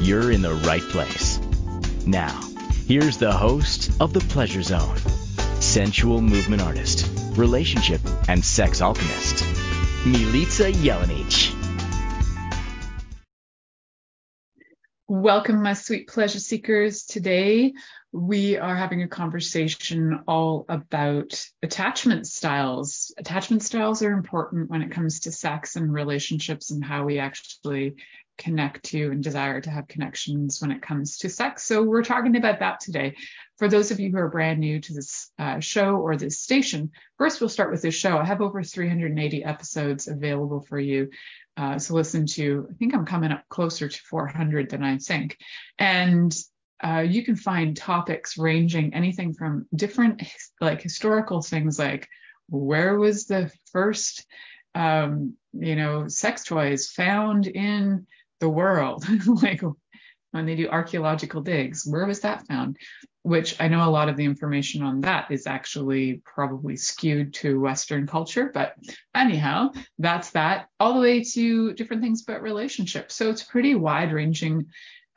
you're in the right place. Now, here's the host of The Pleasure Zone, sensual movement artist, relationship and sex alchemist, Milica Jelenic. Welcome, my sweet pleasure seekers. Today, we are having a conversation all about attachment styles. Attachment styles are important when it comes to sex and relationships and how we actually connect to and desire to have connections when it comes to sex. So, we're talking about that today. For those of you who are brand new to this uh, show or this station, first we'll start with this show. I have over 380 episodes available for you. Uh, so, listen to, I think I'm coming up closer to 400 than I think. And uh, you can find topics ranging anything from different like historical things like where was the first um, you know sex toys found in the world like when they do archaeological digs where was that found? Which i know a lot of the information on that is actually probably skewed to western culture but anyhow that's that all the way to different things about relationships. So it's pretty wide ranging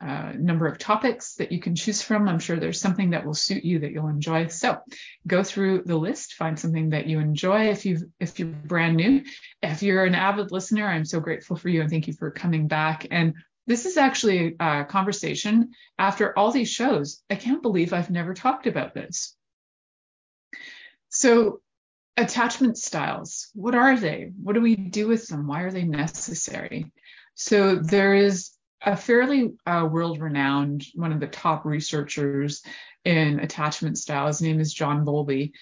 uh, number of topics that you can choose from. I'm sure there's something that will suit you that you'll enjoy. So go through the list, find something that you enjoy. If you if you're brand new, if you're an avid listener, I'm so grateful for you and thank you for coming back. And this is actually a conversation after all these shows. I can't believe I've never talked about this. So attachment styles, what are they? What do we do with them? Why are they necessary? So there is a fairly uh, world renowned, one of the top researchers in attachment style. His name is John Bowlby.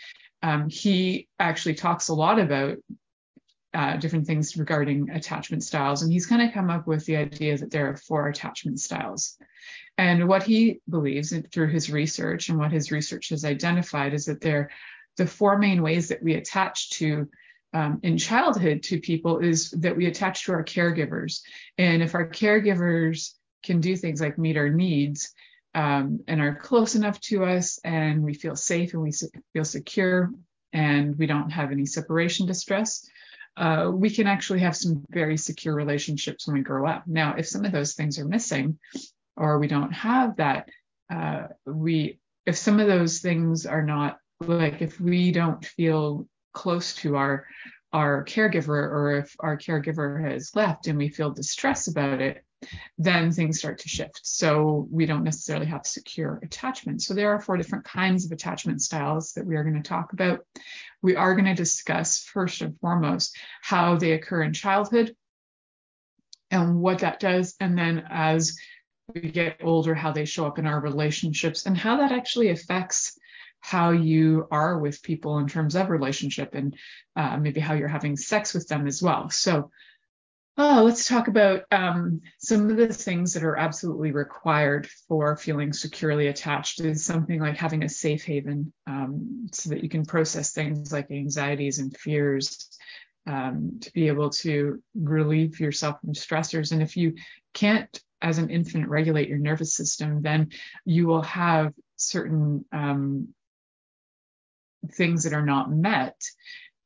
Um, he actually talks a lot about uh, different things regarding attachment styles, and he's kind of come up with the idea that there are four attachment styles. And what he believes through his research and what his research has identified is that there are the four main ways that we attach to um, in childhood to people is that we attach to our caregivers. And if our caregivers can do things like meet our needs um, and are close enough to us and we feel safe and we feel secure and we don't have any separation distress, uh, we can actually have some very secure relationships when we grow up. Now, if some of those things are missing or we don't have that, uh, we if some of those things are not like if we don't feel close to our our caregiver or if our caregiver has left and we feel distress about it then things start to shift. So we don't necessarily have secure attachment so there are four different kinds of attachment styles that we are going to talk about. We are going to discuss first and foremost how they occur in childhood and what that does and then as we get older how they show up in our relationships and how that actually affects how you are with people in terms of relationship and uh, maybe how you're having sex with them as well. So, oh, let's talk about um, some of the things that are absolutely required for feeling securely attached is something like having a safe haven um, so that you can process things like anxieties and fears. Um, to be able to relieve yourself from stressors. And if you can't, as an infant, regulate your nervous system, then you will have certain um, things that are not met.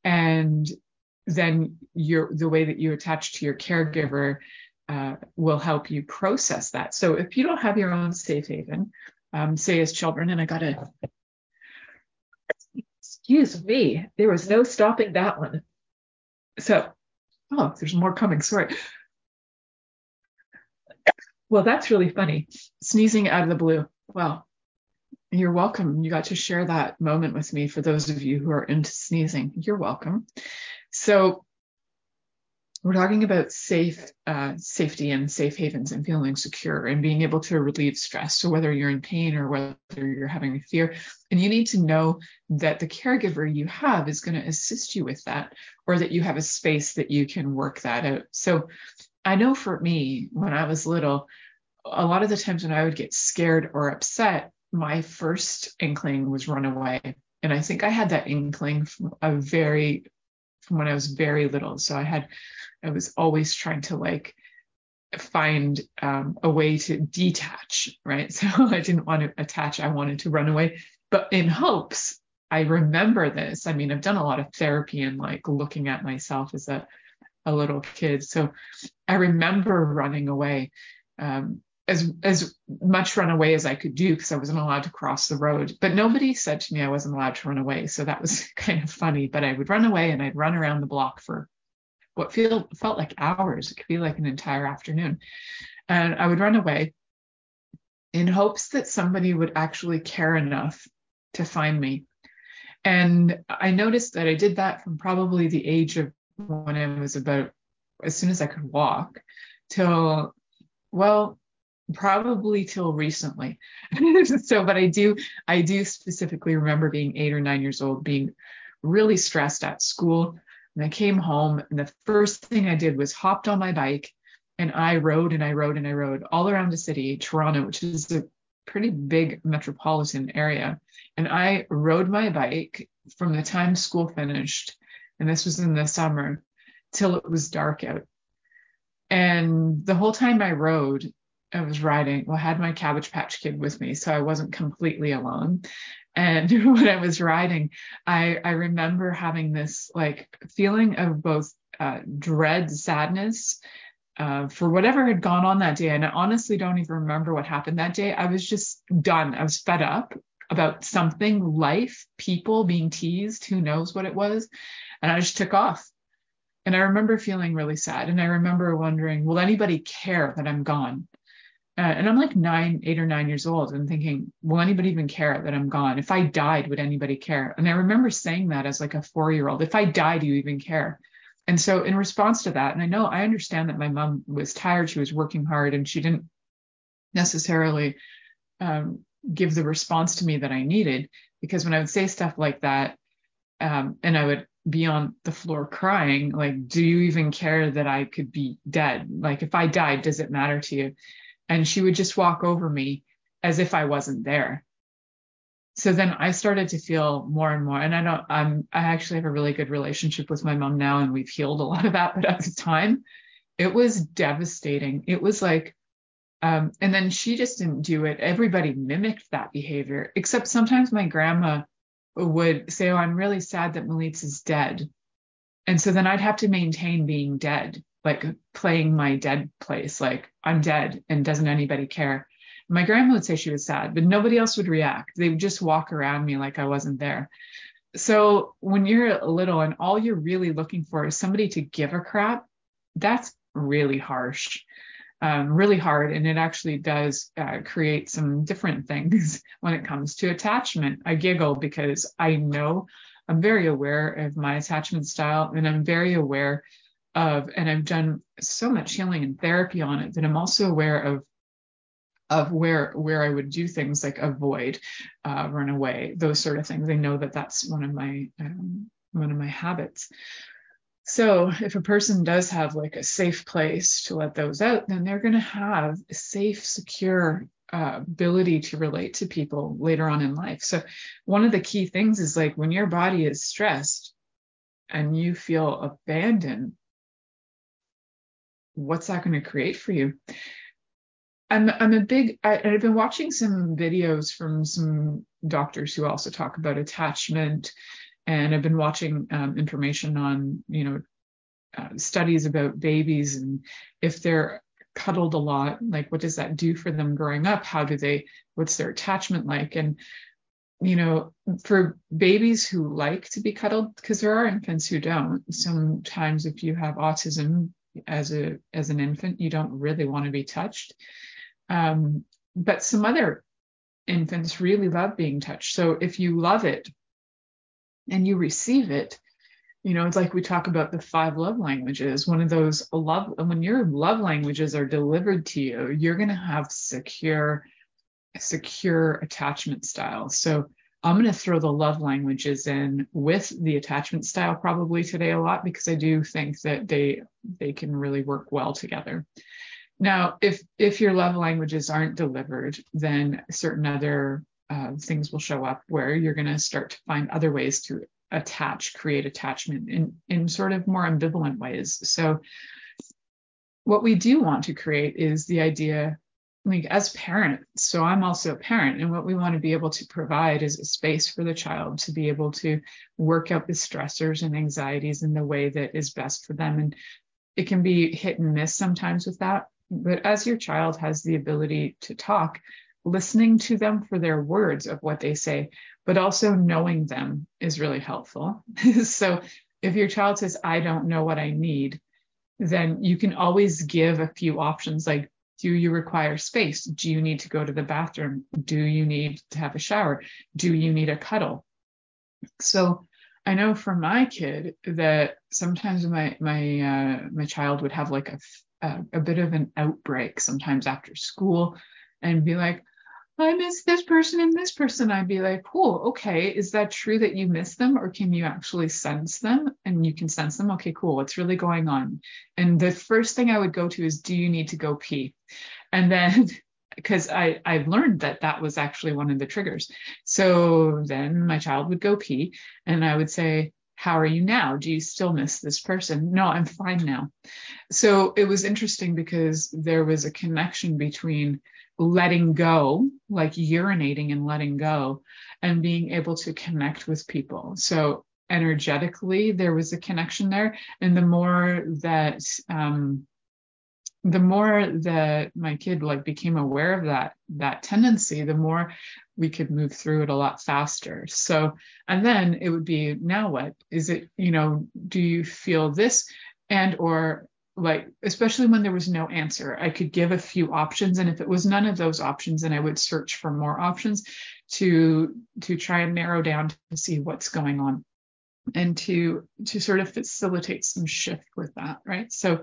And then your the way that you attach to your caregiver uh, will help you process that. So if you don't have your own safe haven um, say as children and i gotta excuse me there was no stopping that one. So oh there's more coming sorry. Well that's really funny. Sneezing out of the blue. Well you're welcome. You got to share that moment with me for those of you who are into sneezing. You're welcome. So, we're talking about safe uh, safety and safe havens and feeling secure and being able to relieve stress. So whether you're in pain or whether you're having a fear, and you need to know that the caregiver you have is going to assist you with that, or that you have a space that you can work that out. So I know for me, when I was little, a lot of the times when I would get scared or upset, my first inkling was run away. And I think I had that inkling from a very from when I was very little. So I had I was always trying to like find um, a way to detach, right? So I didn't want to attach, I wanted to run away. But in hopes, I remember this. I mean, I've done a lot of therapy and like looking at myself as a, a little kid. So I remember running away. Um, as as much run away as I could do because I wasn't allowed to cross the road. But nobody said to me I wasn't allowed to run away, so that was kind of funny. But I would run away and I'd run around the block for what feel, felt like hours. It could be like an entire afternoon, and I would run away in hopes that somebody would actually care enough to find me. And I noticed that I did that from probably the age of when I was about as soon as I could walk till well probably till recently. so, but I do, I do specifically remember being eight or nine years old, being really stressed at school. And I came home, and the first thing I did was hopped on my bike and I rode and I rode and I rode all around the city, Toronto, which is a pretty big metropolitan area. And I rode my bike from the time school finished, and this was in the summer, till it was dark out. And the whole time I rode, I was riding, well, I had my Cabbage Patch Kid with me, so I wasn't completely alone. And when I was riding, I, I remember having this like feeling of both uh, dread, sadness uh, for whatever had gone on that day. And I honestly don't even remember what happened that day. I was just done. I was fed up about something, life, people being teased, who knows what it was. And I just took off. And I remember feeling really sad. And I remember wondering, will anybody care that I'm gone? Uh, and I'm like nine, eight or nine years old and thinking, will anybody even care that I'm gone? If I died, would anybody care? And I remember saying that as like a four year old, if I die, do you even care? And so in response to that, and I know I understand that my mom was tired, she was working hard, and she didn't necessarily um, give the response to me that I needed because when I would say stuff like that, um, and I would be on the floor crying, like, do you even care that I could be dead? Like, if I died, does it matter to you? And she would just walk over me as if I wasn't there. So then I started to feel more and more, and I don't, I'm, I actually have a really good relationship with my mom now, and we've healed a lot of that. But at the time, it was devastating. It was like, um, and then she just didn't do it. Everybody mimicked that behavior, except sometimes my grandma would say, "Oh, I'm really sad that Malitz is dead," and so then I'd have to maintain being dead like playing my dead place, like I'm dead and doesn't anybody care? My grandma would say she was sad, but nobody else would react. They would just walk around me like I wasn't there. So when you're little and all you're really looking for is somebody to give a crap, that's really harsh, um, really hard. And it actually does uh, create some different things when it comes to attachment. I giggle because I know I'm very aware of my attachment style and I'm very aware of, and I've done so much healing and therapy on it that I'm also aware of of where where I would do things like avoid, uh, run away, those sort of things. I know that that's one of my um, one of my habits. So if a person does have like a safe place to let those out, then they're going to have a safe, secure uh, ability to relate to people later on in life. So one of the key things is like when your body is stressed and you feel abandoned, what's that going to create for you? I'm I'm a big I, I've been watching some videos from some doctors who also talk about attachment, and I've been watching um, information on you know uh, studies about babies and if they're cuddled a lot, like what does that do for them growing up? How do they? What's their attachment like? And you know, for babies who like to be cuddled, because there are infants who don't. Sometimes, if you have autism, as a as an infant you don't really want to be touched. Um, but some other infants really love being touched. So if you love it and you receive it you know it's like we talk about the five love languages one of those love when your love languages are delivered to you you're going to have secure secure attachment styles so I'm going to throw the love languages in with the attachment style probably today a lot because I do think that they they can really work well together. Now, if if your love languages aren't delivered, then certain other uh, things will show up where you're going to start to find other ways to attach, create attachment in in sort of more ambivalent ways. So, what we do want to create is the idea like as parents so i'm also a parent and what we want to be able to provide is a space for the child to be able to work out the stressors and anxieties in the way that is best for them and it can be hit and miss sometimes with that but as your child has the ability to talk, listening to them for their words of what they say, but also knowing them is really helpful. so if your child says, I don't know what I need, then you can always give a few options like, do you require space? Do you need to go to the bathroom? Do you need to have a shower? Do you need a cuddle? So I know for my kid that sometimes my my uh, my child would have like a a, a bit of an outbreak sometimes after school and be like, I miss this person and this person. I'd be like, cool, okay, is that true that you miss them or can you actually sense them and you can sense them? Okay, cool, what's really going on? And the first thing I would go to is, do you need to go pee? And then, because I, I've learned that that was actually one of the triggers. So then my child would go pee and I would say, how are you now? Do you still miss this person? No, I'm fine now. So it was interesting because there was a connection between letting go, like urinating and letting go, and being able to connect with people. So energetically, there was a connection there. And the more that, um, the more that my kid like became aware of that that tendency the more we could move through it a lot faster. So and then it would be now what? Is it you know do you feel this? And or like especially when there was no answer i could give a few options and if it was none of those options then i would search for more options to to try and narrow down to see what's going on and to to sort of facilitate some shift with that right? So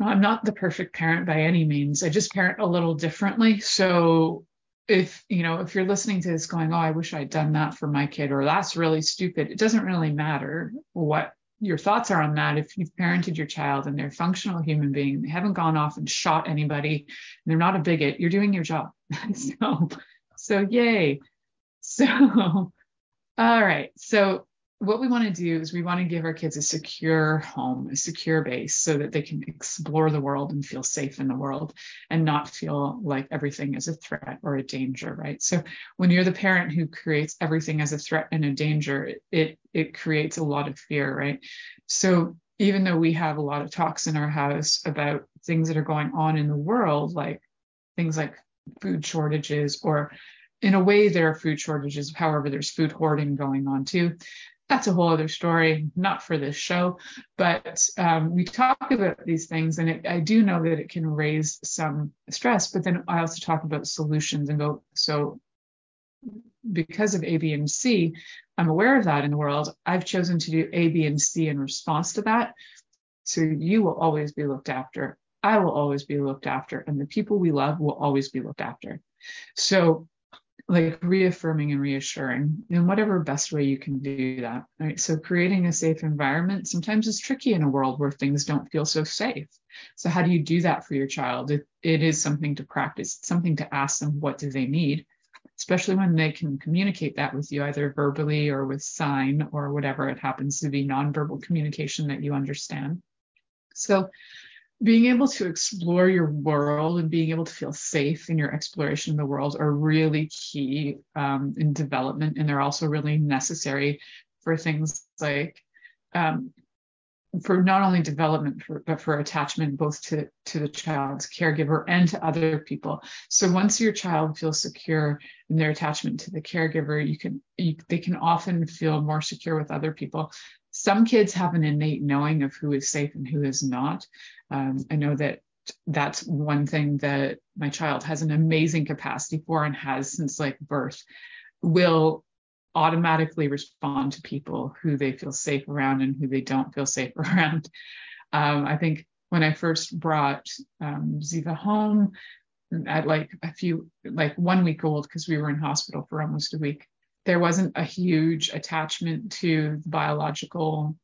I'm not the perfect parent by any means. I just parent a little differently. So if you know if you're listening to this going, oh, I wish I'd done that for my kid, or that's really stupid, it doesn't really matter what your thoughts are on that. If you've parented your child and they're a functional human being, they haven't gone off and shot anybody, and they're not a bigot, you're doing your job. so so yay. So all right. So what we want to do is we want to give our kids a secure home, a secure base so that they can explore the world and feel safe in the world and not feel like everything is a threat or a danger, right? So when you're the parent who creates everything as a threat and a danger, it it creates a lot of fear, right? So even though we have a lot of talks in our house about things that are going on in the world, like things like food shortages or in a way there are food shortages however there's food hoarding going on too that's a whole other story, not for this show. But um, we talk about these things, and it, I do know that it can raise some stress. But then I also talk about solutions and go, so because of A, B, and C, I'm aware of that in the world. I've chosen to do A, B, and C in response to that. So you will always be looked after. I will always be looked after, and the people we love will always be looked after. So like reaffirming and reassuring in whatever best way you can do that right? So creating a safe environment sometimes is tricky in a world where things don't feel so safe. So how do you do that for your child? It, it is something to practice something to ask them what do they need especially when they can communicate that with you either verbally or with sign or whatever it happens to be nonverbal communication that you understand. So being able to explore your world and being able to feel safe in your exploration of the world are really key um, in development and they're also really necessary for things like um, for not only development for, but for attachment both to to the child's caregiver and to other people. So once your child feels secure in their attachment to the caregiver you can you, they can often feel more secure with other people some kids have an innate knowing of who is safe and who is not. Um, I know that that's one thing that my child has an amazing capacity for and has since like birth will automatically respond to people who they feel safe around and who they don't feel safe around. Um, I think when I first brought um, Ziva home at like a few, like one week old, because we were in hospital for almost a week, there wasn't a huge attachment to the biological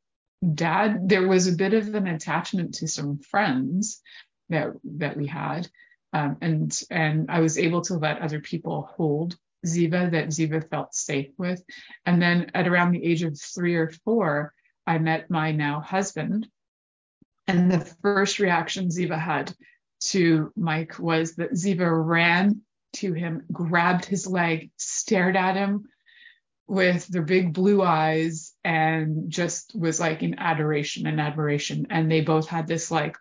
dad. There was a bit of an attachment to some friends that that we had. Um, and and I was able to let other people hold Ziva that Ziva felt safe with. And then at around the age of three or four, I met my now husband. And the first reaction Ziva had to Mike was that Ziva ran to him, grabbed his leg, stared at him with their big blue eyes, and just was like in adoration and admiration. And they both had this like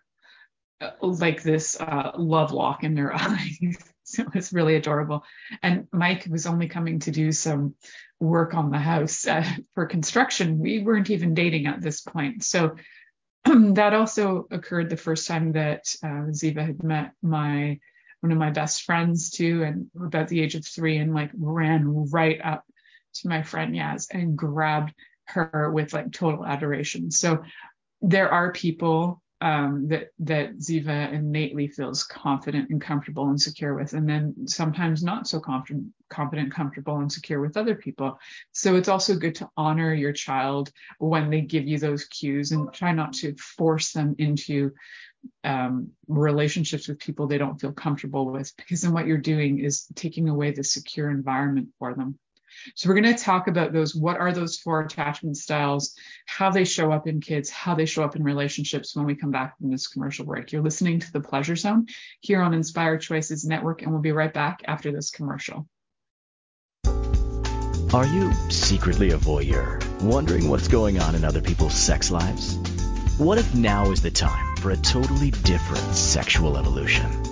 like this uh, love lock in their eyes. so it was really adorable. And Mike was only coming to do some work on the house uh, for construction. We weren't even dating at this point. So that also occurred the first time that uh, Ziva had met my one of my best friends too, and about the age of three, and like ran right up to my friend Yaz and grabbed her with like total adoration. So there are people um, that that Ziva innately feels confident and comfortable and secure with, and then sometimes not so confident, confident, comfortable, and secure with other people. So it's also good to honor your child when they give you those cues and try not to force them into um, relationships with people they don't feel comfortable with, because then what you're doing is taking away the secure environment for them. So we're going to talk about those. What are those four attachment styles? How they show up in kids, how they show up in relationships when we come back from this commercial break. You're listening to the Pleasure Zone here on Inspired Choices Network, and we'll be right back after this commercial. Are you secretly a voyeur, wondering what's going on in other people's sex lives? What if now is the time for a totally different sexual evolution?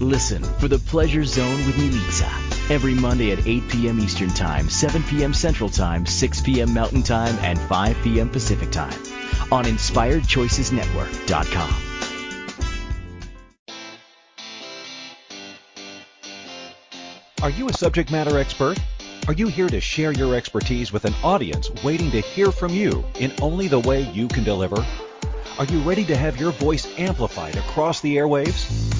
Listen for the Pleasure Zone with Milica every Monday at 8 p.m. Eastern Time, 7 p.m. Central Time, 6 p.m. Mountain Time, and 5 p.m. Pacific Time on InspiredChoicesNetwork.com. Are you a subject matter expert? Are you here to share your expertise with an audience waiting to hear from you in only the way you can deliver? Are you ready to have your voice amplified across the airwaves?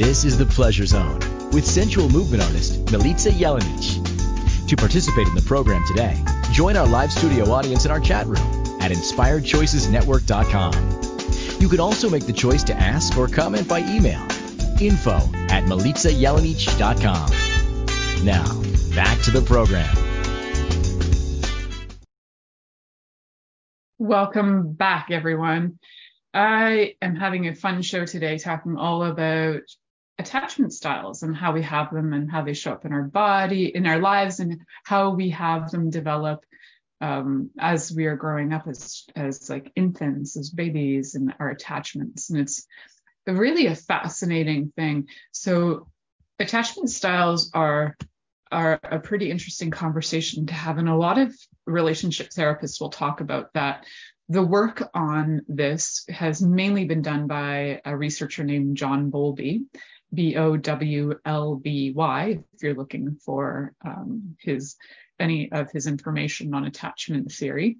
This is the Pleasure Zone with sensual movement artist Milica Jelenic. To participate in the program today, join our live studio audience in our chat room at inspiredchoicesnetwork.com. You can also make the choice to ask or comment by email info at milicajelenic.com. Now, back to the program. Welcome back, everyone. I am having a fun show today talking all about attachment styles and how we have them and how they show up in our body, in our lives, and how we have them develop um, as we are growing up as as like infants, as babies, and our attachments. And it's really a fascinating thing. So attachment styles are are a pretty interesting conversation to have, and a lot of relationship therapists will talk about that. The work on this has mainly been done by a researcher named John Bowlby, B O W L B Y, if you're looking for um, his any of his information on attachment theory.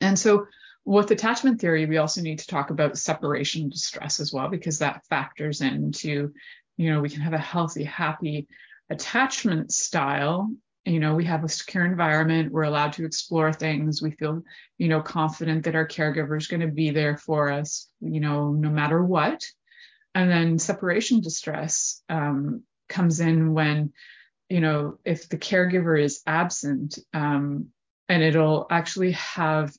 And so, with attachment theory, we also need to talk about separation distress as well, because that factors into, you know, we can have a healthy, happy attachment style. You know, we have a secure environment. We're allowed to explore things. We feel, you know, confident that our caregiver is going to be there for us, you know, no matter what. And then separation distress um, comes in when, you know, if the caregiver is absent, um, and it'll actually have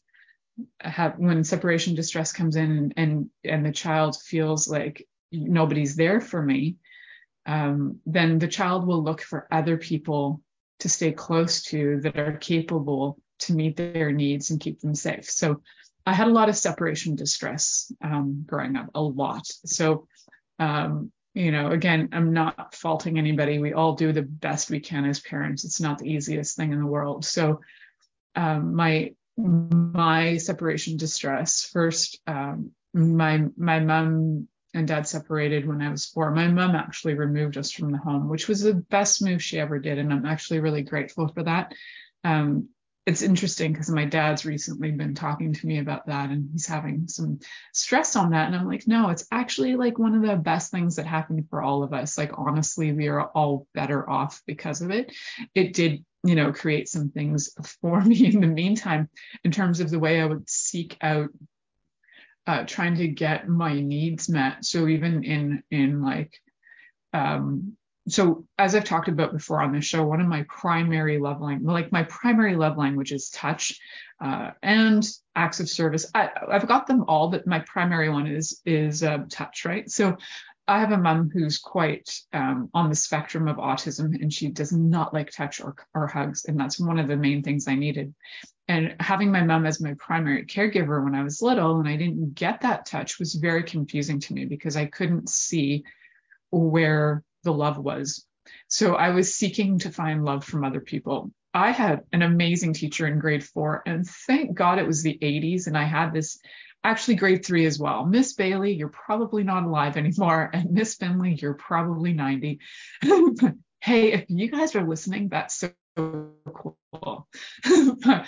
have when separation distress comes in and and the child feels like nobody's there for me um, then the child will look for other people to stay close to that are capable to meet their needs and keep them safe. So i had a lot of separation distress um, growing up a lot so um, you know again i'm not faulting anybody we all do the best we can as parents it's not the easiest thing in the world so um, my my separation distress. First, um, my my mom and dad separated when I was four. My mom actually removed us from the home, which was the best move she ever did, and I'm actually really grateful for that. Um, it's interesting because my dad's recently been talking to me about that and he's having some stress on that. And i'm like no it's actually like one of the best things that happened for all of us. Like honestly we are all better off because of it. It did you know create some things for me in the meantime in terms of the way i would seek out uh, trying to get my needs met. So even in in like um so as I've talked about before on the show, one of my primary love language, like my primary love language is touch uh, and acts of service. I, have got them all, but my primary one is is uh, touch, right? So I have a mom who's quite um, on the spectrum of autism, and she does not like touch or, or hugs, and that's one of the main things I needed. And having my mom as my primary caregiver when I was little, and I didn't get that touch, was very confusing to me because I couldn't see where the love was. So I was seeking to find love from other people. I had an amazing teacher in grade four, and thank God it was the 80s, and I had this actually grade three as well. Miss Bailey, you're probably not alive anymore, and Miss Finley, you're probably 90. hey, if you guys are listening, that's so cool.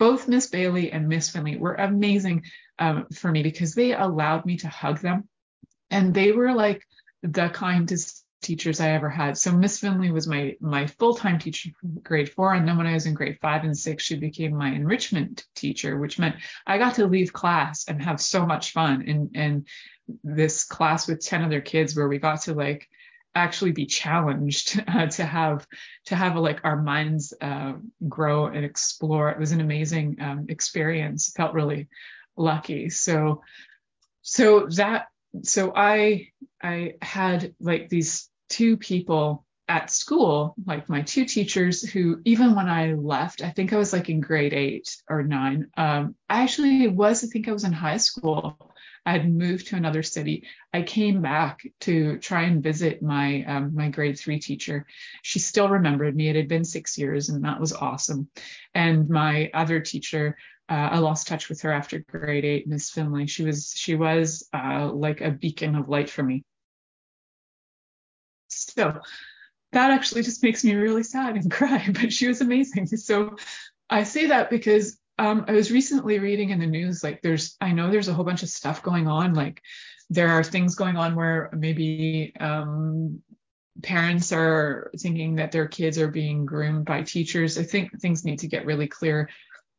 Both Miss Bailey and Miss Finley were amazing um, for me because they allowed me to hug them, and they were like the kindest teachers I ever had. So Miss Finley was my my full-time teacher from grade four. And then when I was in grade five and six, she became my enrichment teacher, which meant I got to leave class and have so much fun in in this class with 10 other kids where we got to like actually be challenged uh, to have to have a, like our minds uh, grow and explore. It was an amazing um, experience. Felt really lucky. So so that so I I had like these two people at school, like my two teachers, who even when I left, I think I was like in grade eight or nine. Um, I actually was, I think I was in high school. I had moved to another city. I came back to try and visit my um, my grade three teacher. She still remembered me. It had been six years, and that was awesome. And my other teacher, uh, I lost touch with her after grade eight, Miss Finley. She was she was uh, like a beacon of light for me. So that actually just makes me really sad and cry. But she was amazing. So I say that because um, I was recently reading in the news like there's I know there's a whole bunch of stuff going on like there are things going on where maybe um, parents are thinking that their kids are being groomed by teachers. I think things need to get really clear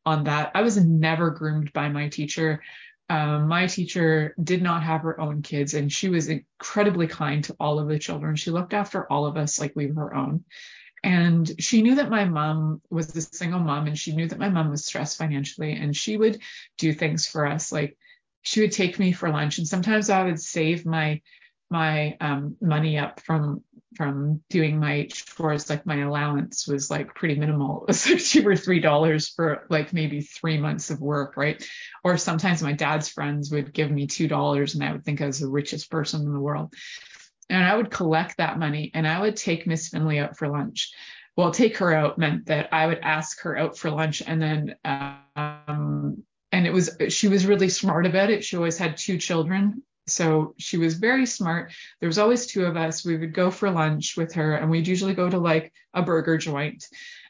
on that. I was never groomed by my teacher. Um, my teacher did not have her own kids, and she was incredibly kind to all of the children. She looked after all of us like we were her own. And she knew that my mom was a single mom, and she knew that my mom was stressed financially, and she would do things for us. Like she would take me for lunch, and sometimes I would save my my um, money up from from doing my chores like my allowance was like pretty minimal. It was like two or three dollars for like maybe three months of work right? Or sometimes my dad's friends would give me two dollars and i would think i was the richest person in the world. And i would collect that money and i would take miss finley out for lunch. Well take her out meant that i would ask her out for lunch and then um and it was she was really smart about it. She always had two children so she was very smart. There was always two of us. We would go for lunch with her, and we'd usually go to like a burger joint.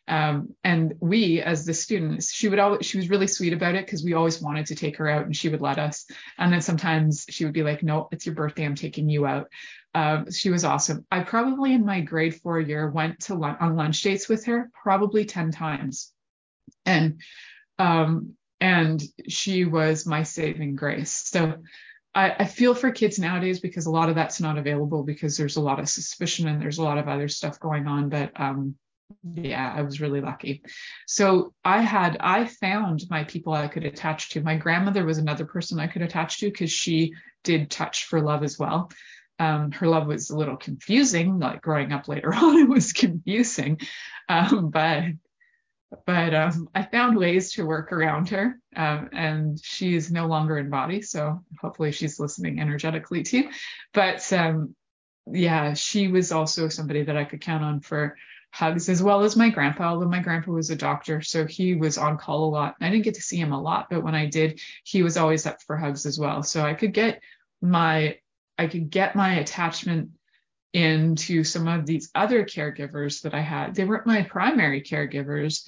Um, and we, as the students, she would always she was really sweet about it because we always wanted to take her out, and she would let us. And then sometimes she would be like, "No, it's your birthday. I'm taking you out." Um, she was awesome. I probably in my grade four year went to lunch, on lunch dates with her probably ten times, and um, and she was my saving grace. So I, I, feel for kids nowadays because a lot of that's not available because there's a lot of suspicion and there's a lot of other stuff going on. But um, yeah, I was really lucky. So I had, I found my people I could attach to. My grandmother was another person I could attach to because she did touch for love as well. Um, her love was a little confusing, like growing up later on, it was confusing. Um, but but um, I found ways to work around her, um, and she is no longer in body, so hopefully she's listening energetically too. But um, yeah, she was also somebody that I could count on for hugs, as well as my grandpa. Although my grandpa was a doctor, so he was on call a lot. I didn't get to see him a lot, but when I did, he was always up for hugs as well. So I could get my I could get my attachment into some of these other caregivers that I had. They weren't my primary caregivers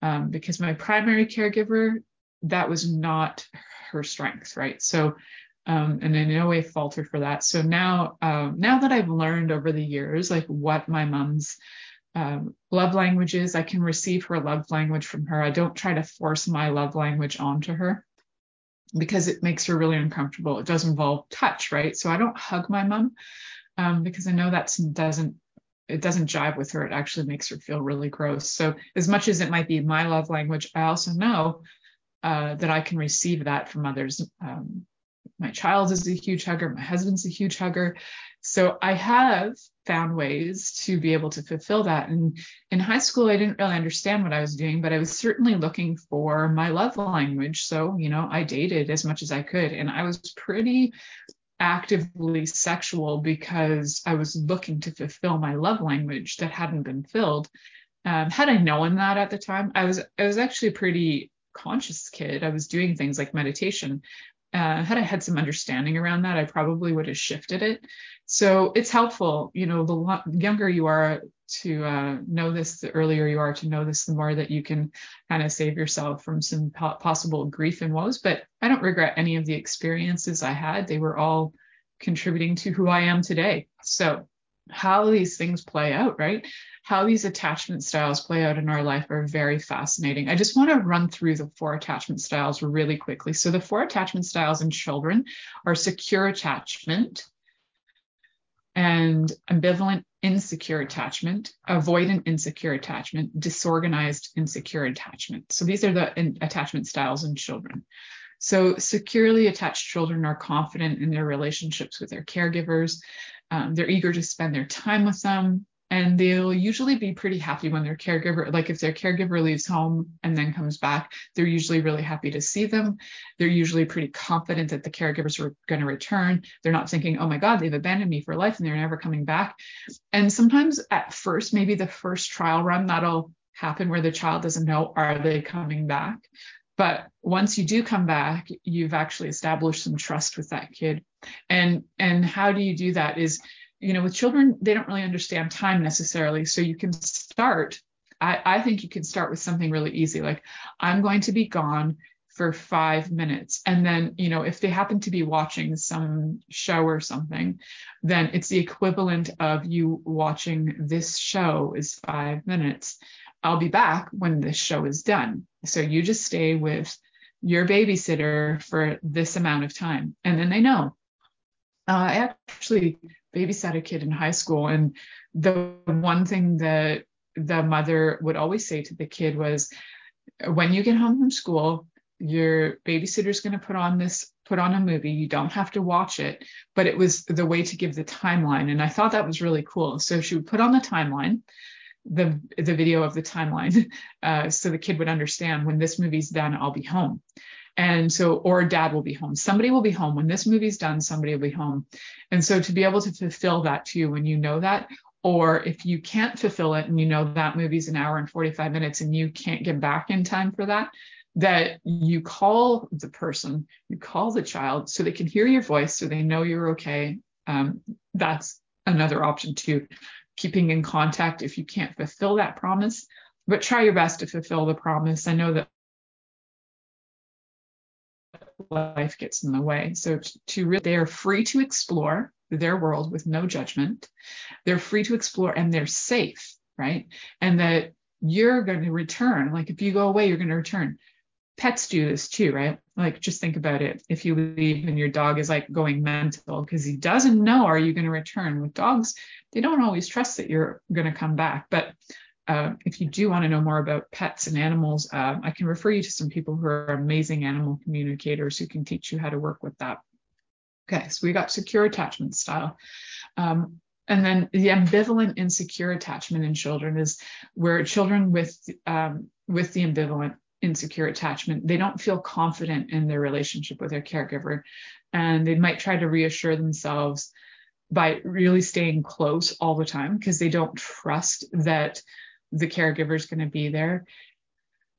um, because my primary caregiver, that was not her strength, right? So, um, and in no way faltered for that. So now, um, now that I've learned over the years, like what my mom's um, love language is, I can receive her love language from her. I don't try to force my love language onto her because it makes her really uncomfortable. It does involve touch, right? So I don't hug my mom um, because I know that doesn't it doesn't jive with her. It actually makes her feel really gross. So as much as it might be my love language, I also know uh, that I can receive that from others. Um, my child is a huge hugger. My husband's a huge hugger. So I have found ways to be able to fulfill that. And in high school, I didn't really understand what I was doing, but I was certainly looking for my love language. So, you know, I dated as much as I could. And I was pretty actively sexual because I was looking to fulfill my love language that hadn't been filled. Um, had I known that at the time, I was I was actually a pretty conscious kid. I was doing things like meditation. Uh, had I had some understanding around that, I probably would have shifted it. So it's helpful, you know, the lo- younger you are to uh, know this, the earlier you are to know this, the more that you can kind of save yourself from some po- possible grief and woes. But I don't regret any of the experiences I had. They were all contributing to who I am today. So how these things play out, right? How these attachment styles play out in our life are very fascinating. I just want to run through the four attachment styles really quickly. So, the four attachment styles in children are secure attachment, and ambivalent insecure attachment, avoidant insecure attachment, disorganized insecure attachment. So these are the attachment styles in children. So securely attached children are confident in their relationships with their caregivers. Um, they're eager to spend their time with them and they'll usually be pretty happy when their caregiver like if their caregiver leaves home and then comes back they're usually really happy to see them. They're usually pretty confident that the caregivers are going to return. They're not thinking oh my god they've abandoned me for life and they're never coming back. And sometimes at first maybe the first trial run that'll happen where the child doesn't know are they coming back but once you do come back you've actually established some trust with that kid and and how do you do that is you know, with children, they don't really understand time necessarily. So you can start, I, I think you can start with something really easy, like I'm going to be gone for five minutes. And then, you know, if they happen to be watching some show or something, then it's the equivalent of you watching this show is five minutes. I'll be back when this show is done. So you just stay with your babysitter for this amount of time. And then they know. Uh, I actually babysat a kid in high school. And the one thing that the mother would always say to the kid was, when you get home from school, your babysitter's going to put on this put on a movie you don't have to watch it but it was the way to give the timeline and i thought that was really cool so she would put on the timeline the the video of the timeline uh, so the kid would understand when this movie's done i'll be home and so, or dad will be home. Somebody will be home. When this movie's done, somebody will be home. And so to be able to fulfill that too, when you know that, or if you can't fulfill it and you know that movie's an hour and 45 minutes and you can't get back in time for that, that you call the person, you call the child so they can hear your voice so they know you're okay. Um, that's another option too. Keeping in contact if you can't fulfill that promise, but try your best to fulfill the promise. I know that life gets in the way. So to really, they are free to explore their world with no judgment. They're free to explore and they're safe, right? And that you're going to return. Like if you go away, you're going to return. Pets do this too, right? Like just think about it. If you leave and your dog is like going mental because he doesn't know, are you going to return? With dogs, they don't always trust that you're going to come back. But uh, if you do want to know more about pets and animals, uh, I can refer you to some people who are amazing animal communicators who can teach you how to work with that. Okay, so we got secure attachment style. Um, and then the ambivalent insecure attachment in children is where children with um, with the ambivalent insecure attachment. They don't feel confident in their relationship with their caregiver and they might try to reassure themselves by really staying close all the time because they don't trust that the caregiver is going to be there.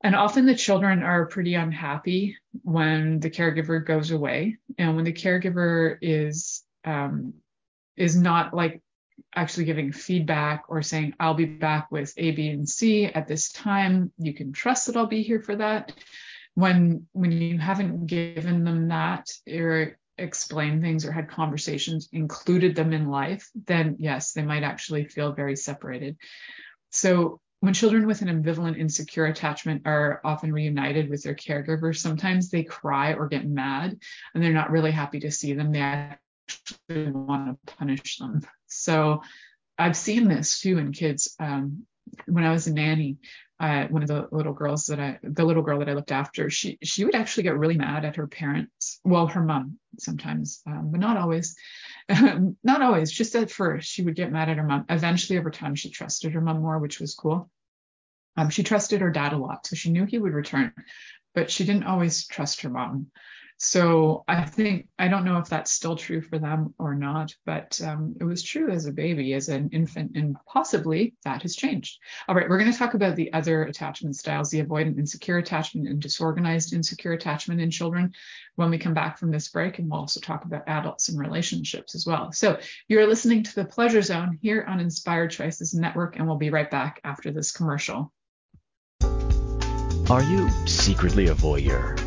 And often the children are pretty unhappy when the caregiver goes away and when the caregiver is um, is not like actually giving feedback or saying i'll be back with a b and c at this time. You can trust that i'll be here for that. When when you haven't given them that or explained things or had conversations included them in life then yes they might actually feel very separated. So when children with an ambivalent insecure attachment are often reunited with their caregiver sometimes they cry or get mad and they're not really happy to see them. They actually want to punish them so I've seen this too in kids. Um, when I was a nanny, uh, one of the little girls that I, the little girl that I looked after, she she would actually get really mad at her parents. Well, her mom sometimes, um, but not always. not always. Just at first, she would get mad at her mom. Eventually, over time, she trusted her mom more, which was cool. Um, she trusted her dad a lot, so she knew he would return, but she didn't always trust her mom. So I think I don't know if that's still true for them or not, but um, it was true as a baby, as an infant, and possibly that has changed. All right, we're going to talk about the other attachment styles, the avoidant insecure attachment and disorganized insecure attachment in children when we come back from this break, and we'll also talk about adults and relationships as well. So you're listening to the Pleasure Zone here on Inspired Choices Network, and we'll be right back after this commercial. Are you secretly a voyeur,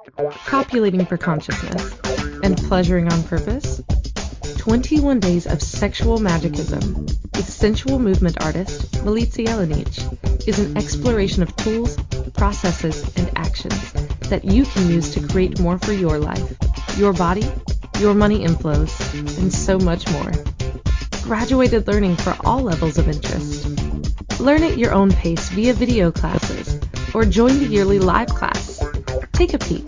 copulating for consciousness, and pleasuring on purpose? 21 Days of Sexual Magicism with sensual movement artist Milica Jelenic is an exploration of tools, processes, and actions that you can use to create more for your life, your body, your money inflows, and so much more. Graduated learning for all levels of interest. Learn at your own pace via video classes or join the yearly live class. Take a peek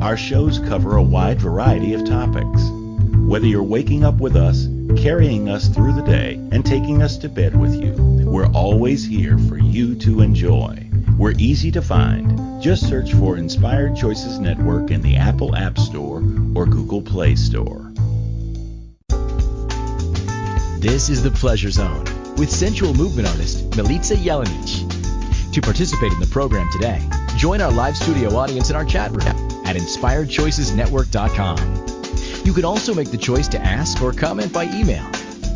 Our shows cover a wide variety of topics. Whether you're waking up with us, carrying us through the day, and taking us to bed with you, we're always here for you to enjoy. We're easy to find. Just search for Inspired Choices Network in the Apple App Store or Google Play Store. This is the Pleasure Zone with sensual movement artist Milica Jelenic. To participate in the program today, join our live studio audience in our chat room at inspiredchoicesnetwork.com. You can also make the choice to ask or comment by email.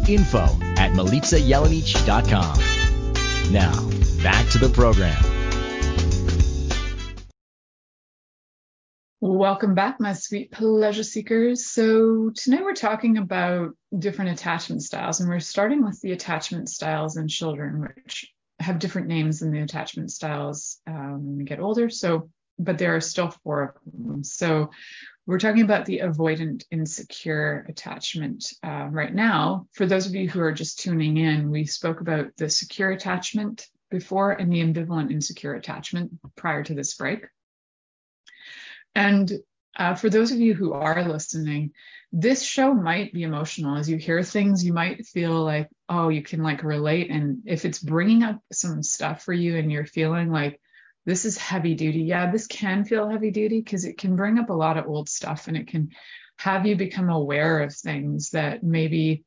Info at milicajelenic.com. Now, back to the program. Welcome back, my sweet pleasure seekers. So, tonight we're talking about different attachment styles, and we're starting with the attachment styles in children, which have different names than the attachment styles um, when we get older. So, but there are still four of them. So we're talking about the avoidant insecure attachment uh, right now. For those of you who are just tuning in, we spoke about the secure attachment before and the ambivalent insecure attachment prior to this break. And uh, for those of you who are listening, this show might be emotional. As you hear things, you might feel like, oh, you can like relate. And if it's bringing up some stuff for you and you're feeling like this is heavy duty, yeah, this can feel heavy duty because it can bring up a lot of old stuff and it can have you become aware of things that maybe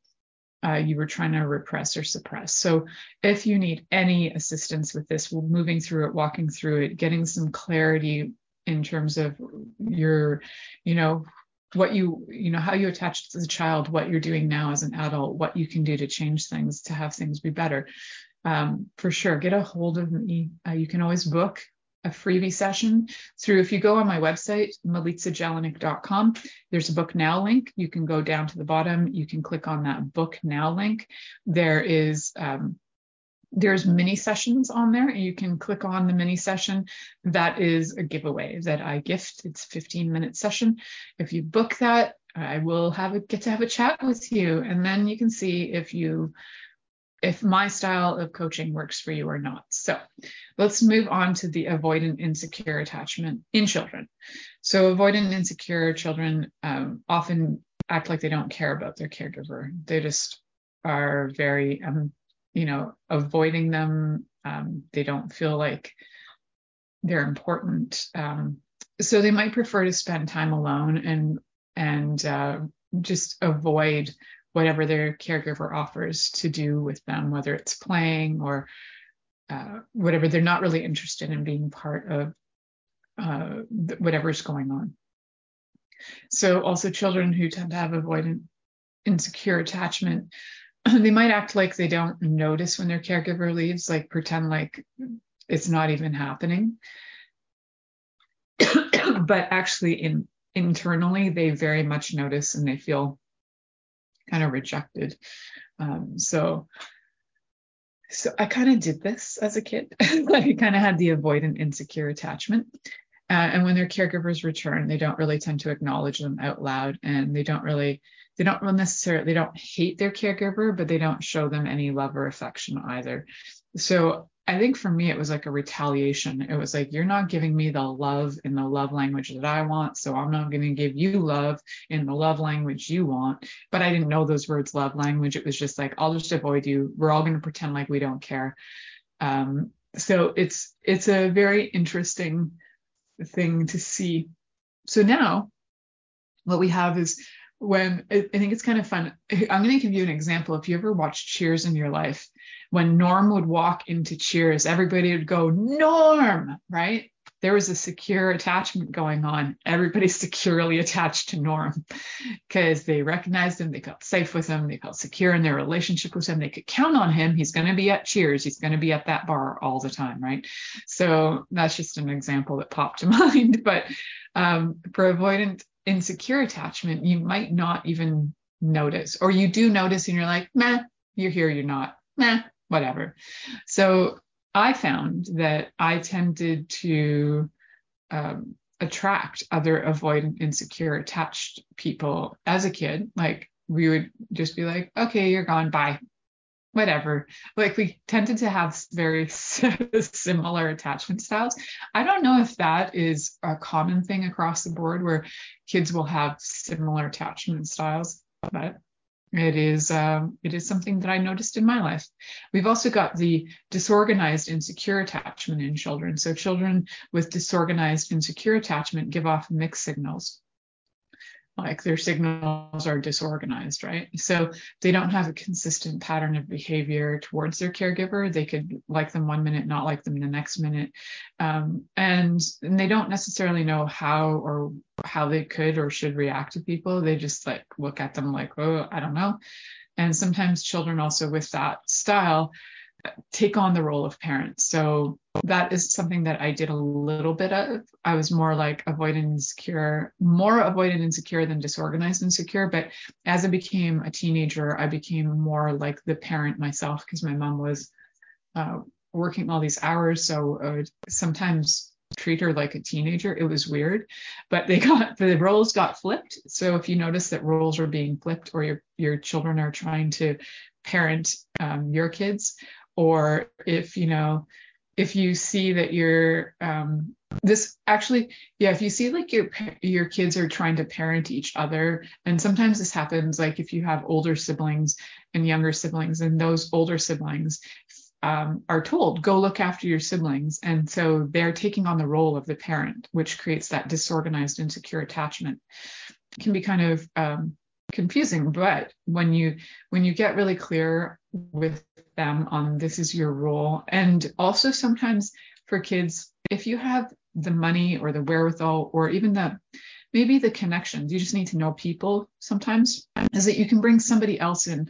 uh, you were trying to repress or suppress. So if you need any assistance with this, moving through it, walking through it, getting some clarity in terms of your, you know, what you, you know, how you attach as a child, what you're doing now as an adult, what you can do to change things to have things be better. Um, for sure, get a hold of me. Uh, you can always book a freebie session through if you go on my website milicajelenic.com there's a book now link. You can go down to the bottom. You can click on that book now link. There is um, there's mini sessions on there you can click on the mini session. That is a giveaway that i gift. It's 15 minute session. If you book that i will have a get to have a chat with you and then you can see if you if my style of coaching works for you or not so let's move on to the avoidant insecure attachment in children so avoidant insecure children um, often act like they don't care about their caregiver they just are very um, you know, avoiding them. Um, they don't feel like they're important. Um, so they might prefer to spend time alone and and uh, just avoid whatever their caregiver offers to do with them, whether it's playing or uh, whatever. They're not really interested in being part of uh, whatever's going on. So also children who tend to have avoidant insecure attachment they might act like they don't notice when their caregiver leaves, like pretend like it's not even happening. but actually, in internally, they very much notice and they feel kind of rejected. Um, so, so I kind of did this as a kid. I kind of had the avoidant insecure attachment. Uh, and when their caregivers return, they don't really tend to acknowledge them out loud and they don't really they don't necessarily they don't hate their caregiver but they don't show them any love or affection either so i think for me it was like a retaliation. It was like you're not giving me the love in the love language that i want so i'm not going to give you love in the love language you want. But i didn't know those words love language. It was just like i'll just avoid you. We're all going to pretend like we don't care. Um, so it's it's a very interesting thing to see. So now what we have is when I think it's kind of fun. I'm going to give you an example. If you ever watched Cheers in your life, when Norm would walk into Cheers, everybody would go, Norm, right? There was a secure attachment going on. Everybody's securely attached to Norm because they recognized him. They felt safe with him. They felt secure in their relationship with him. They could count on him. He's going to be at Cheers. He's going to be at that bar all the time, right? So that's just an example that popped to mind. But um, for avoidant insecure attachment, you might not even notice, or you do notice and you're like, meh, you're here, you're not, meh, whatever. So I found that I tended to um, attract other avoidant, insecure, attached people as a kid. Like we would just be like, okay, you're gone, bye, whatever. Like we tended to have very similar attachment styles. I don't know if that is a common thing across the board where kids will have similar attachment styles, but it is um, it is something that I noticed in my life. We've also got the disorganized insecure attachment in children. So children with disorganized insecure attachment give off mixed signals like their signals are disorganized, right? So they don't have a consistent pattern of behavior towards their caregiver. They could like them one minute, not like them the next minute. Um, and, and they don't necessarily know how or how they could or should react to people. They just like look at them like, oh, I don't know. And sometimes children also with that style take on the role of parent. So that is something that I did a little bit of. I was more like avoidant insecure, more avoidant insecure than disorganized insecure. But as I became a teenager, I became more like the parent myself because my mom was uh, working all these hours. So I would sometimes treat her like a teenager. It was weird, but they got the roles got flipped. So if you notice that roles are being flipped, or your your children are trying to parent um, your kids, or if you know if you see that you're um, this actually yeah if you see like your your kids are trying to parent each other and sometimes this happens like if you have older siblings and younger siblings and those older siblings um, are told go look after your siblings and so they're taking on the role of the parent which creates that disorganized insecure attachment. It can be kind of um, confusing but when you when you get really clear with them on this is your role. And also sometimes for kids if you have the money or the wherewithal or even the maybe the connections you just need to know people sometimes is that you can bring somebody else in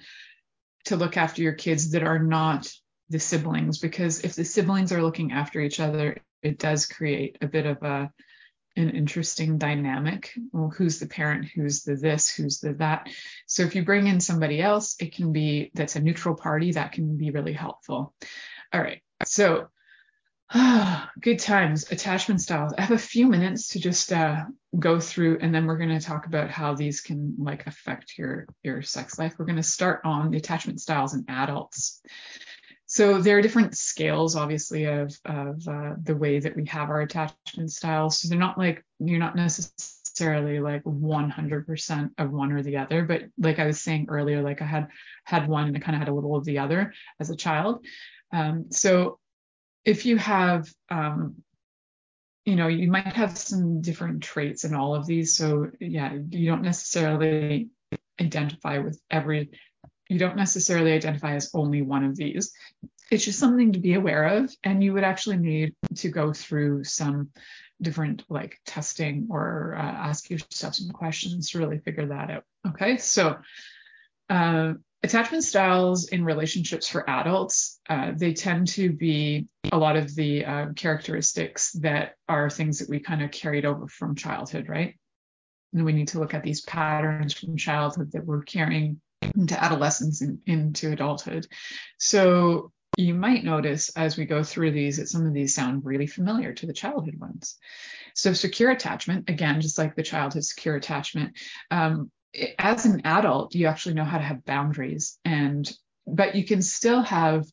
to look after your kids that are not the siblings because if the siblings are looking after each other it does create a bit of a an interesting dynamic. Well, who's the parent? Who's the this? Who's the that? So if you bring in somebody else, it can be that's a neutral party that can be really helpful. All right. So ah, good times, attachment styles. I have a few minutes to just uh, go through, and then we're going to talk about how these can like affect your your sex life. We're going to start on the attachment styles in adults. So there are different scales, obviously, of of uh, the way that we have our attachment styles. So they're not like you're not necessarily like 100% of one or the other, but like I was saying earlier, like I had had one and I kind of had a little of the other as a child. Um, so if you have um, you know, you might have some different traits in all of these. So yeah, you don't necessarily identify with every you don't necessarily identify as only one of these. It's just something to be aware of. And you would actually need to go through some different like testing or uh, ask yourself some questions to really figure that out. Okay. So, uh, attachment styles in relationships for adults, uh, they tend to be a lot of the uh, characteristics that are things that we kind of carried over from childhood, right? And we need to look at these patterns from childhood that we're carrying into adolescence and into adulthood. So you might notice as we go through these that some of these sound really familiar to the childhood ones. So secure attachment, again, just like the childhood secure attachment, um, as an adult, you actually know how to have boundaries and but you can still have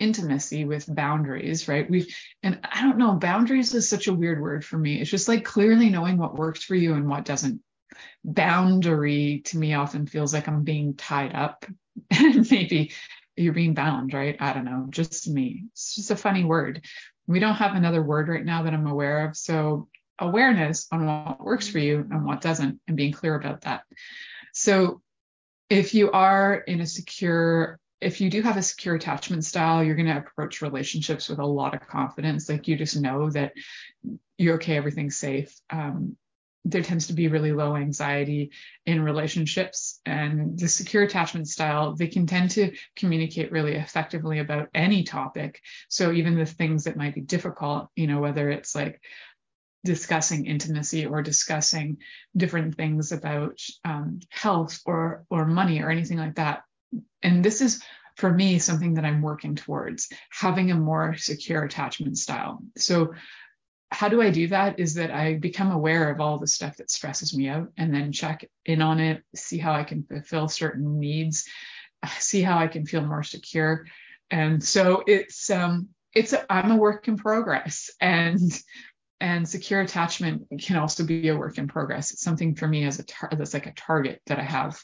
intimacy with boundaries, right? We've, and I don't know, boundaries is such a weird word for me. It's just like clearly knowing what works for you and what doesn't boundary to me often feels like I'm being tied up and maybe you're being bound, right? I don't know, just me. It's just a funny word. We don't have another word right now that I'm aware of. So awareness on what works for you and what doesn't and being clear about that. So if you are in a secure if you do have a secure attachment style, you're going to approach relationships with a lot of confidence. Like you just know that you're okay, everything's safe. Um, there tends to be really low anxiety in relationships and the secure attachment style they can tend to communicate really effectively about any topic. So even the things that might be difficult you know whether it's like discussing intimacy or discussing different things about um, health or or money or anything like that. And this is for me something that i'm working towards having a more secure attachment style. So how do I do that is that I become aware of all the stuff that stresses me out and then check in on it, see how I can fulfill certain needs, see how I can feel more secure. And so it's um it's a, I'm a work in progress and and secure attachment can also be a work in progress. It's something for me as a tar- that's like a target that I have.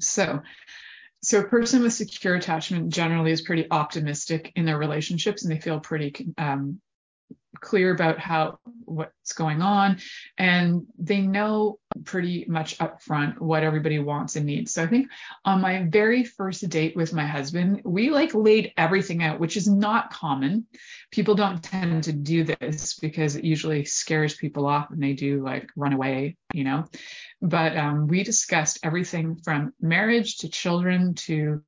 So so a person with secure attachment generally is pretty optimistic in their relationships and they feel pretty um, clear about how what's going on and they know pretty much upfront what everybody wants and needs. So i think on my very first date with my husband we like laid everything out which is not common. People don't tend to do this because it usually scares people off and they do like run away you know? But um, we discussed everything from marriage to children to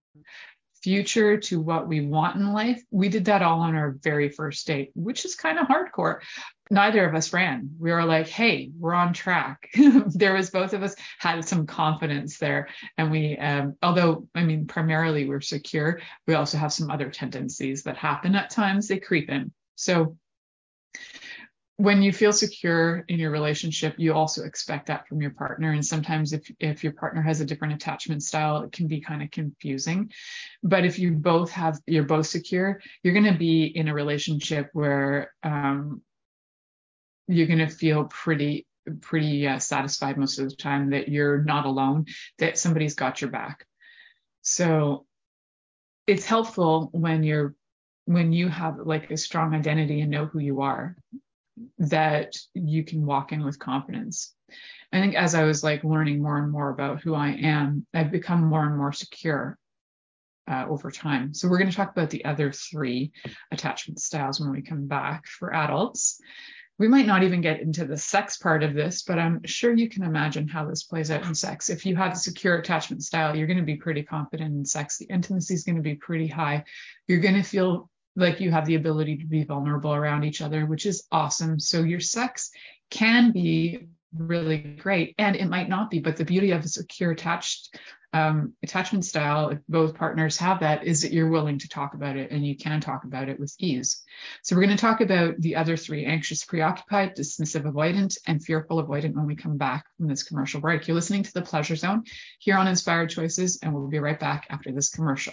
future to what we want in life. We did that all on our very first date, which is kind of hardcore. Neither of us ran. We were like, hey, we're on track. there was both of us had some confidence there. And we, um, although, I mean, primarily we're secure, we also have some other tendencies that happen at times, they creep in. So when you feel secure in your relationship, you also expect that from your partner. And sometimes if if your partner has a different attachment style, it can be kind of confusing. But if you both have you're both secure, you're going to be in a relationship where um, you're going to feel pretty pretty uh, satisfied most of the time that you're not alone, that somebody's got your back. So it's helpful when you're when you have like a strong identity and know who you are that you can walk in with confidence. I think as I was like learning more and more about who I am, I've become more and more secure uh, over time. So we're going to talk about the other three attachment styles when we come back for adults. We might not even get into the sex part of this, but I'm sure you can imagine how this plays out in sex. If you have a secure attachment style, you're going to be pretty confident in sex. The intimacy is going to be pretty high. You're going to feel like you have the ability to be vulnerable around each other, which is awesome. So your sex can be really great, and it might not be. But the beauty of a secure attached um, attachment style, if both partners have that, is that you're willing to talk about it and you can talk about it with ease. So we're going to talk about the other three: anxious, preoccupied, dismissive, avoidant, and fearful avoidant when we come back from this commercial break. You're listening to the Pleasure Zone here on Inspired Choices, and we'll be right back after this commercial.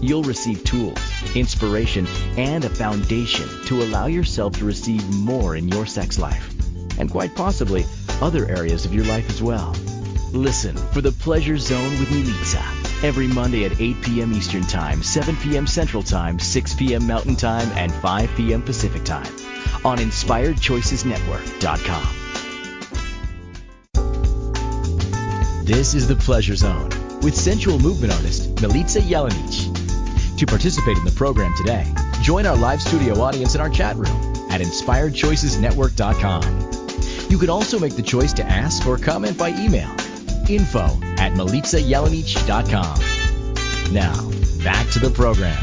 you'll receive tools, inspiration, and a foundation to allow yourself to receive more in your sex life, and quite possibly other areas of your life as well. Listen for the Pleasure Zone with Milica every Monday at 8 p.m. Eastern Time, 7 p.m. Central Time, 6 p.m. Mountain Time, and 5 p.m. Pacific Time on InspiredChoicesNetwork.com. This is the Pleasure Zone with sensual movement artist Milica Jelenic. To participate in the program today, join our live studio audience in our chat room at inspiredchoicesnetwork.com. You can also make the choice to ask or comment by email. Info at milicajelenic.com. Now, back to the program.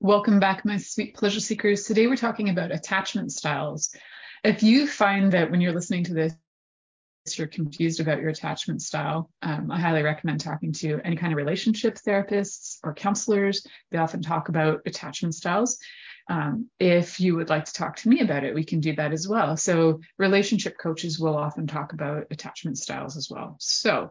Welcome back, my sweet pleasure seekers. Today we're talking about attachment styles. If you find that when you're listening to this, you're confused about your attachment style, um, I highly recommend talking to any kind of relationship therapists or counselors. They often talk about attachment styles. Um, if you would like to talk to me about it, we can do that as well. So, relationship coaches will often talk about attachment styles as well. So,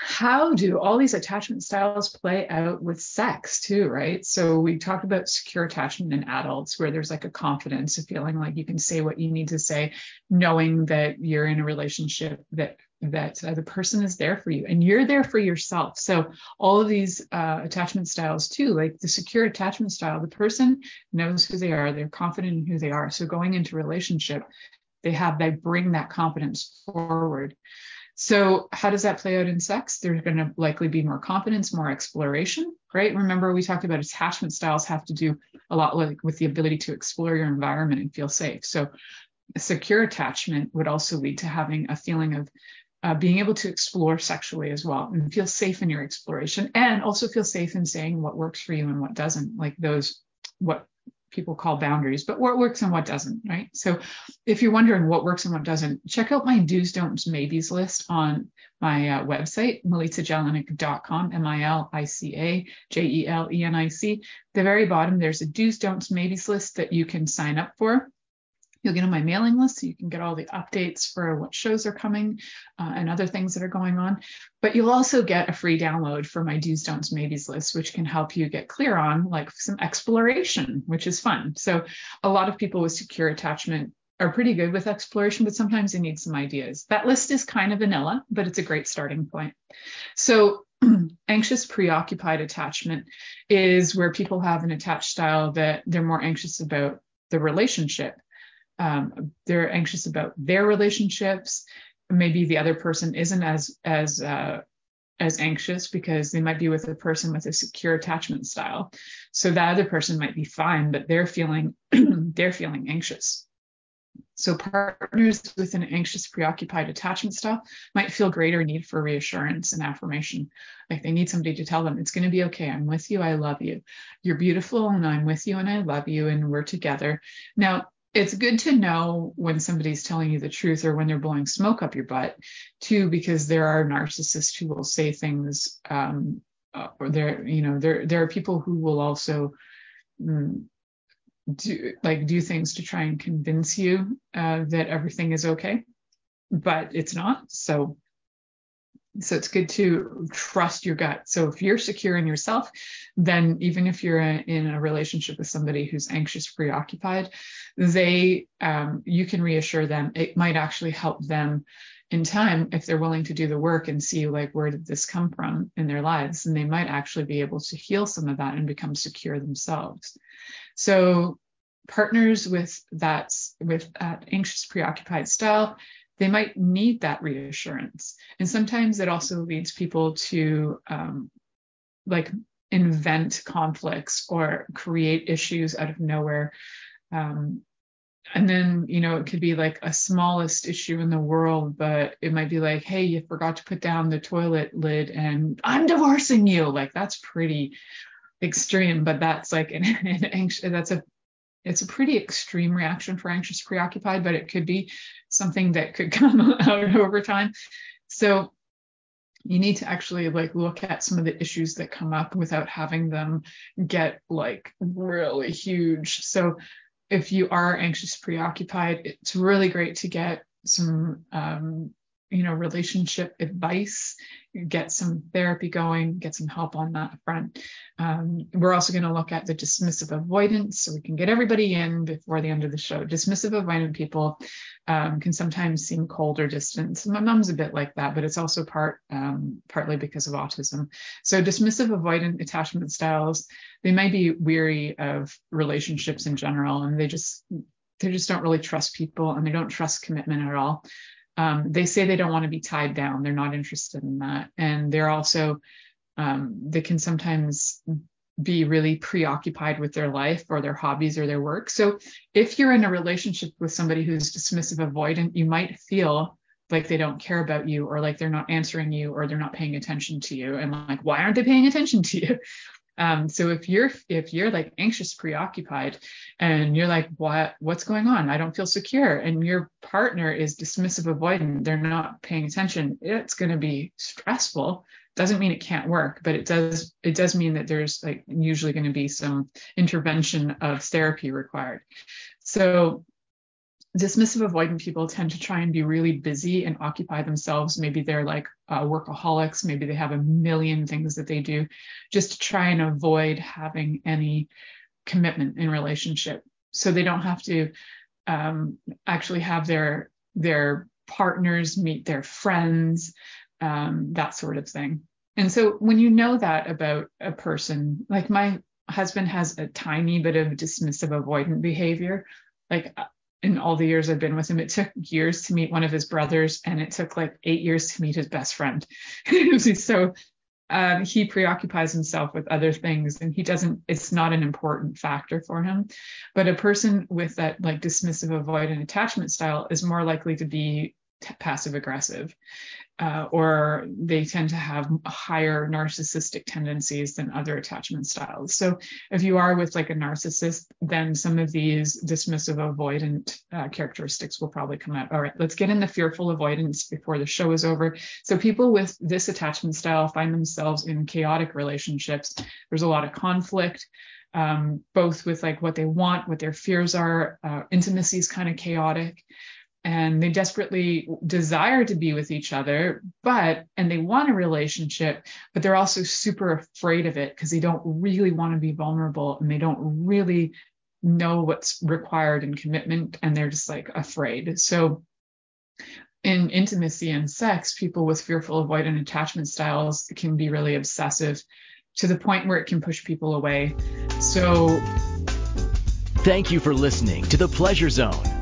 how do all these attachment styles play out with sex too, right? So we talked about secure attachment in adults where there's like a confidence, a feeling like you can say what you need to say, knowing that you're in a relationship that that uh, the person is there for you and you're there for yourself. So all of these uh, attachment styles too, like the secure attachment style, the person knows who they are, they're confident in who they are. So going into relationship, they have they bring that confidence forward. So, how does that play out in sex? There's going to likely be more confidence, more exploration, right? Remember, we talked about attachment styles have to do a lot like with the ability to explore your environment and feel safe. So, a secure attachment would also lead to having a feeling of uh, being able to explore sexually as well and feel safe in your exploration and also feel safe in saying what works for you and what doesn't, like those what people call boundaries, but what works and what doesn't, right? So if you're wondering what works and what doesn't, check out my do's, don'ts, maybes list on my uh, website, milicajelenic.com, M-I-L-I-C-A-J-E-L-E-N-I-C. The very bottom, there's a do's, don'ts, maybes list that you can sign up for. You'll get on my mailing list so you can get all the updates for what shows are coming uh, and other things that are going on. But you'll also get a free download for my do's, don'ts, maybes list, which can help you get clear on like some exploration, which is fun. So a lot of people with secure attachment are pretty good with exploration, but sometimes they need some ideas. That list is kind of vanilla, but it's a great starting point. So anxious preoccupied attachment is where people have an attached style that they're more anxious about the relationship um, they're anxious about their relationships maybe the other person isn't as as uh, as anxious because they might be with a person with a secure attachment style. So that other person might be fine, but they're feeling they're feeling anxious. So partners with an anxious, preoccupied attachment style might feel greater need for reassurance and affirmation. Like they need somebody to tell them, it's going to be okay. I'm with you. I love you. You're beautiful and I'm with you and I love you and we're together. Now, it's good to know when somebody's telling you the truth or when they're blowing smoke up your butt, too, because there are narcissists who will say things, um, uh, or there, you know, there there are people who will also mm, do like do things to try and convince you uh, that everything is okay, but it's not. So so it's good to trust your gut. So if you're secure in yourself, then even if you're in a relationship with somebody who's anxious, preoccupied, they um, you can reassure them. It might actually help them in time if they're willing to do the work and see like where did this come from in their lives, and they might actually be able to heal some of that and become secure themselves. So partners with that with that anxious, preoccupied style they might need that reassurance. And sometimes it also leads people to um, like invent conflicts or create issues out of nowhere. Um, and then, you know, it could be like a smallest issue in the world, but it might be like, hey, you forgot to put down the toilet lid and I'm divorcing you. Like that's pretty extreme, but that's like an, an anxious, that's a it's a pretty extreme reaction for anxious preoccupied, but it could be something that could come out over time. So you need to actually like look at some of the issues that come up without having them get like really huge. So if you are anxious preoccupied, it's really great to get some um, you know relationship advice get some therapy going get some help on that front. Um, we're also going to look at the dismissive avoidance so we can get everybody in before the end of the show. Dismissive avoidant people um, can sometimes seem cold or distant. My mom's a bit like that but it's also part um, partly because of autism. So dismissive avoidant attachment styles they might be weary of relationships in general and they just they just don't really trust people and they don't trust commitment at all um, they say they don't want to be tied down. They're not interested in that. And they're also, um, they can sometimes be really preoccupied with their life or their hobbies or their work. So if you're in a relationship with somebody who's dismissive avoidant, you might feel like they don't care about you or like they're not answering you or they're not paying attention to you and like why aren't they paying attention to you um, so if you're if you're like anxious, preoccupied, and you're like, what what's going on? I don't feel secure, and your partner is dismissive, avoidant, they're not paying attention. It's going to be stressful. Doesn't mean it can't work, but it does it does mean that there's like usually going to be some intervention of therapy required. So dismissive avoidant people tend to try and be really busy and occupy themselves. Maybe they're like uh, workaholics. Maybe they have a million things that they do just to try and avoid having any commitment in relationship. So they don't have to um, actually have their their partners meet their friends, um, that sort of thing. And so when you know that about a person, like my husband has a tiny bit of dismissive avoidant behavior. Like in all the years I've been with him, it took years to meet one of his brothers, and it took like eight years to meet his best friend. so um, he preoccupies himself with other things, and he doesn't. It's not an important factor for him. But a person with that like dismissive, avoidant attachment style is more likely to be t- passive aggressive uh, or they tend to have higher narcissistic tendencies than other attachment styles. So if you are with like a narcissist, then some of these dismissive avoidant uh, characteristics will probably come out. All right, let's get in the fearful avoidance before the show is over. So people with this attachment style find themselves in chaotic relationships. There's a lot of conflict. Um, both with like what they want, what their fears are, uh, intimacy is kind of chaotic and they desperately desire to be with each other but and they want a relationship but they're also super afraid of it because they don't really want to be vulnerable and they don't really know what's required in commitment and they're just like afraid. So in intimacy and sex people with fearful avoidant attachment styles can be really obsessive to the point where it can push people away. So thank you for listening to the pleasure zone